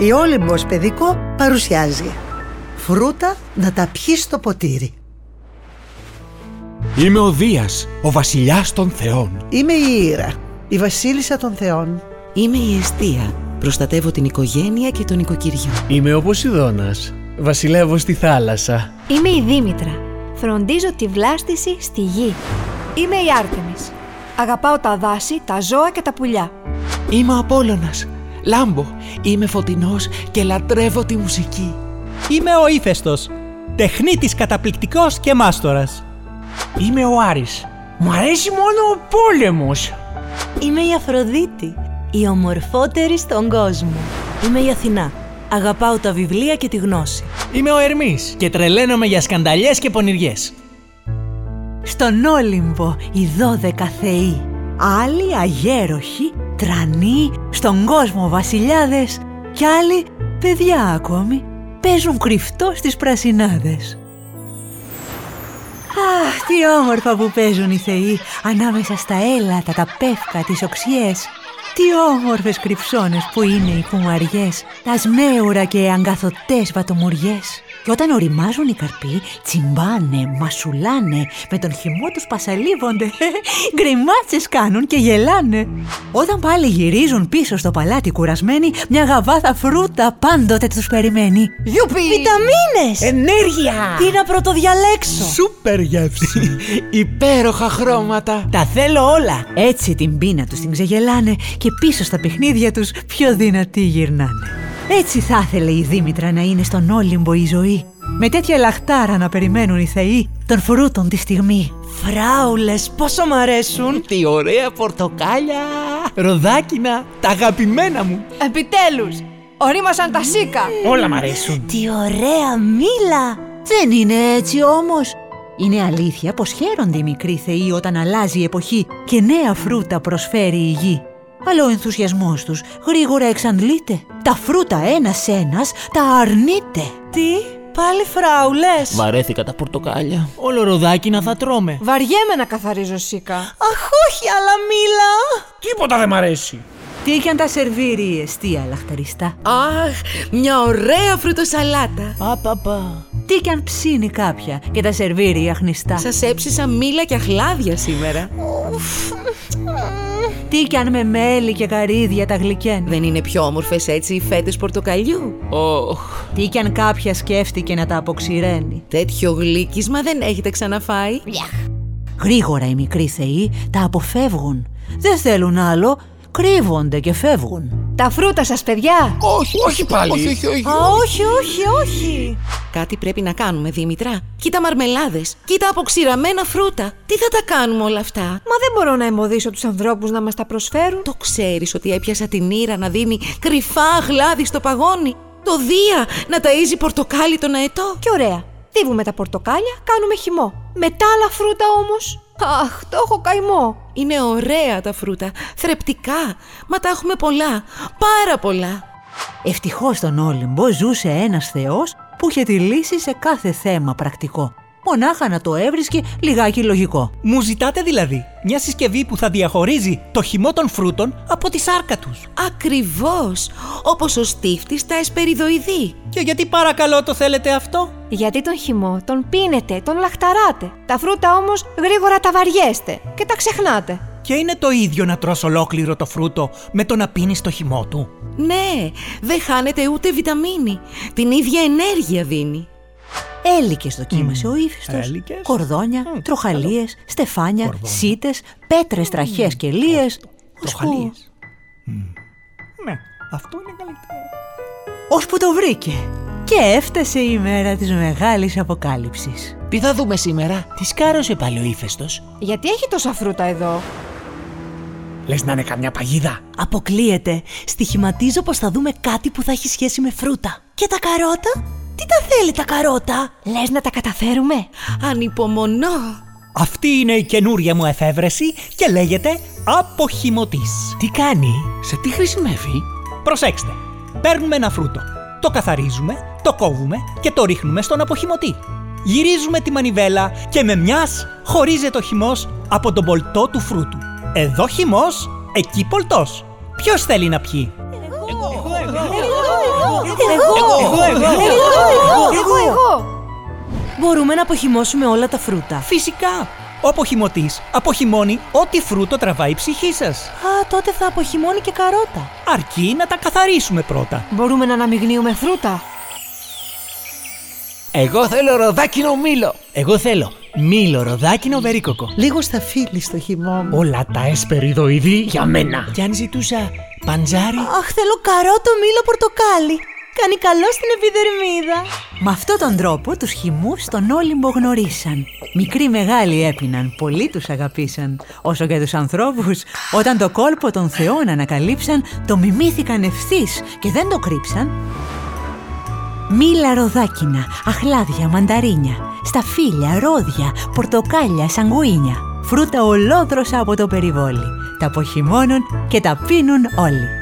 Η Όλυμπος Παιδικό παρουσιάζει. Φρούτα να τα πιεις στο ποτήρι. Είμαι ο Δίας, ο βασιλιάς των θεών. Είμαι η Ήρα, η βασίλισσα των θεών. Είμαι η Εστία, προστατεύω την οικογένεια και τον οικοκυριό. Είμαι ο Ποσειδώνας, βασιλεύω στη θάλασσα. Είμαι η Δήμητρα, φροντίζω τη βλάστηση στη γη. Είμαι η Άρτεμις, αγαπάω τα δάση, τα ζώα και τα πουλιά. Είμαι ο Απόλλωνας, λάμπω, είμαι φωτεινός και λατρεύω τη μουσική Είμαι ο Ήφαιστος, τεχνίτης καταπληκτικός και μάστορας. Είμαι ο Άρης. Μου αρέσει μόνο ο πόλεμος. Είμαι η Αφροδίτη, η ομορφότερη στον κόσμο. Είμαι η Αθηνά. Αγαπάω τα βιβλία και τη γνώση. Είμαι ο Ερμής και τρελαίνομαι για σκανταλιές και πονηριές. Στον Όλυμπο οι δώδεκα θεοί. Άλλοι αγέροχοι, τρανοί, στον κόσμο βασιλιάδες κι άλλοι παιδιά ακόμη παίζουν κρυφτό στις πρασινάδες. Αχ, τι όμορφα που παίζουν οι θεοί ανάμεσα στα έλατα, τα πεύκα, τις οξιές. Τι όμορφες κρυψώνες που είναι οι κουμαριές, τα σμέουρα και αγκαθωτές βατομουριές. Και όταν οριμάζουν οι καρποί, τσιμπάνε, μασουλάνε, με τον χυμό τους πασαλίβονται, γκριμάτσες κάνουν και γελάνε. Όταν πάλι γυρίζουν πίσω στο παλάτι κουρασμένοι, μια γαβάθα φρούτα πάντοτε τους περιμένει. Γιουπι! Βιταμίνες! Ενέργεια! Τι να πρωτοδιαλέξω! Σούπερ γεύση Υπέροχα χρώματα Τα θέλω όλα. Έτσι την πείνα τους την ξεγελάνε και πίσω στα παιχνίδια τους πιο δυνατοί γυρνάνε. Έτσι θα ήθελε η Δήμητρα να είναι στον Όλυμπο η ζωή. Με τέτοια λαχτάρα να περιμένουν οι θεοί των φρούτων τη στιγμή. Φράουλες, πόσο μ' αρέσουν! Τι ωραία πορτοκάλια Ροδάκινα, τα αγαπημένα μου. Επιτέλους, ορίμασαν τα σίκα Όλα μ' αρέσουν. Τι ωραία μήλα! Δεν είναι έτσι όμως. Είναι αλήθεια πως χαίρονται οι μικροί θεοί όταν αλλάζει η εποχή και νέα φρούτα προσφέρει η γη. Αλλά ο ενθουσιασμός τους γρήγορα εξαντλείται. Τα φρούτα ένας-ένας τα αρνείται. Τι, πάλι φράουλες! Βαρέθηκα τα πορτοκάλια Όλο ροδάκινα θα τρώμε. Βαριέμαι να καθαρίζω σίκα Αχ, όχι, αλλά μήλα! Τίποτα δεν μ' αρέσει. Τι κι αν τα σερβίρει η εστία λαχταριστά. Αχ, μια ωραία φρουτοσαλάτα Απαπα. Τι κι αν ψήνει κάποια και τα σερβίρει αχνιστά. Σας έψησα μήλα και αχλάδια σήμερα Τι κι αν με μέλι και καρύδια τα γλυκαίνει. Δεν είναι πιο όμορφες έτσι οι φέτες πορτοκαλιού; Ωχ, Τι κι αν κάποια σκέφτηκε να τα αποξηραίνει; Τέτοιο γλύκισμα δεν έχετε ξαναφάει; Γρήγορα οι μικροί θεοί τα αποφεύγουν. Δεν θέλουν άλλο, κρύβονται και φεύγουν. Τα φρούτα σας παιδιά! Όχι, όχι πάλι. Όχι, όχι, όχι Α, όχι, όχι, όχι! Κάτι πρέπει να κάνουμε Δήμητρα. Κοίτα μαρμελάδες, κοίτα αποξηραμένα φρούτα. Τι θα τα κάνουμε όλα αυτά; Μα δεν μπορώ να εμποδίσω τους ανθρώπους να μας τα προσφέρουν. Το ξέρεις ότι έπιασα την Ήρα να δίνει κρυφά αγλάδι στο παγόνι; Το Δία να ταΐζει πορτοκάλι τον αετό; Και ωραία, δίβουμε τα πορτοκάλια, κάνουμε χυμό. Με τα άλλα φρούτα όμως Αχ, το έχω καημό. Είναι ωραία τα φρούτα, θρεπτικά. Μα τα έχουμε πολλά, πάρα πολλά. Ευτυχώς στον Όλυμπο ζούσε ένας θεός που είχε τη λύση σε κάθε θέμα πρακτικό. Μονάχα να το έβρισκε λιγάκι λογικό. Μου ζητάτε δηλαδή μια συσκευή που θα διαχωρίζει το χυμό των φρούτων από τη σάρκα τους. Ακριβώς, όπως ο στίφτης τα εσπεριδοειδή Και γιατί παρακαλώ το θέλετε αυτό; Γιατί τον χυμό τον πίνετε, τον λαχταράτε Τα φρούτα όμως γρήγορα τα βαριέστε και τα ξεχνάτε Και είναι το ίδιο να τρως ολόκληρο το φρούτο με το να πίνεις το χυμό του; Ναι, δεν χάνεται ούτε βιταμίνη Την ίδια ενέργεια δίνει Έλικες δοκίμασε ο ύφιστος. Έλικες. Κορδόνια, Μμ, τροχαλίες, στεφάνια, Κορδόνια. σίτες, πέτρες τραχές και λίες. Τροχαλίες. Ναι, αυτό είναι καλύτερο. Ώσπου το βρήκε. Και έφτασε η μέρα της μεγάλης αποκάλυψης. Τι θα δούμε σήμερα; Της σκάρωσε πάλι ο ύφεστος. Γιατί έχει τόσα φρούτα εδώ; Λες να είναι καμιά παγίδα; Αποκλείεται. Στοιχηματίζω πως θα δούμε κάτι που θα έχει σχέση με φρούτα. Και τα καρότα; Τι τα θέλει τα καρότα; Λες να τα καταφέρουμε; Ανυπομονώ Αυτή είναι η καινούρια μου εφεύρεση και λέγεται αποχυμωτής. Τι κάνει; Σε τι χρησιμεύει; Προσέξτε, παίρνουμε ένα φρούτο, το καθαρίζουμε, το κόβουμε και το ρίχνουμε στον αποχυμωτή. Γυρίζουμε τη μανιβέλα και με μιας χωρίζεται ο χυμός από τον πολτό του φρούτου. Εδώ χυμός, εκεί πολτός. Ποιος θέλει να πιει; Εγώ! Εγώ, εγώ, εγώ. Μπορούμε να αποχυμώσουμε όλα τα φρούτα. Φυσικά! Ο αποχυμωτής αποχυμώνει ό,τι φρούτο τραβάει η ψυχή σας. Α, τότε θα αποχυμώνει και καρότα. Αρκεί να τα καθαρίσουμε πρώτα. Μπορούμε να αναμειγνύουμε φρούτα. Εγώ θέλω ροδάκινο μήλο. Εγώ θέλω μήλο, ροδάκινο, βερίκοκο. Λίγο στα φίλη στο χυμό μου. Όλα τα εσπεριδοειδή για μένα. Και αν ζητούσα παντζάρι. Αχ, θέλω καρότο, μήλο, πορτοκάλι. Κάνει καλό στην επιδερμίδα. Με αυτόν τον τρόπο τους χυμούς τον Όλυμπο γνωρίσαν. Μικροί μεγάλοι έπιναν, πολλοί τους αγαπήσαν. Όσο για τους ανθρώπους, όταν το κόλπο των θεών ανακαλύψαν, το μιμήθηκαν ευθύς και δεν το κρύψαν. Μήλα ροδάκινα, αχλάδια, μανταρίνια, σταφύλια, ρόδια, πορτοκάλια, σαγκουίνια. Φρούτα ολόδροσα από το περιβόλι. Τα αποχυμώνουν και τα πίνουν όλοι.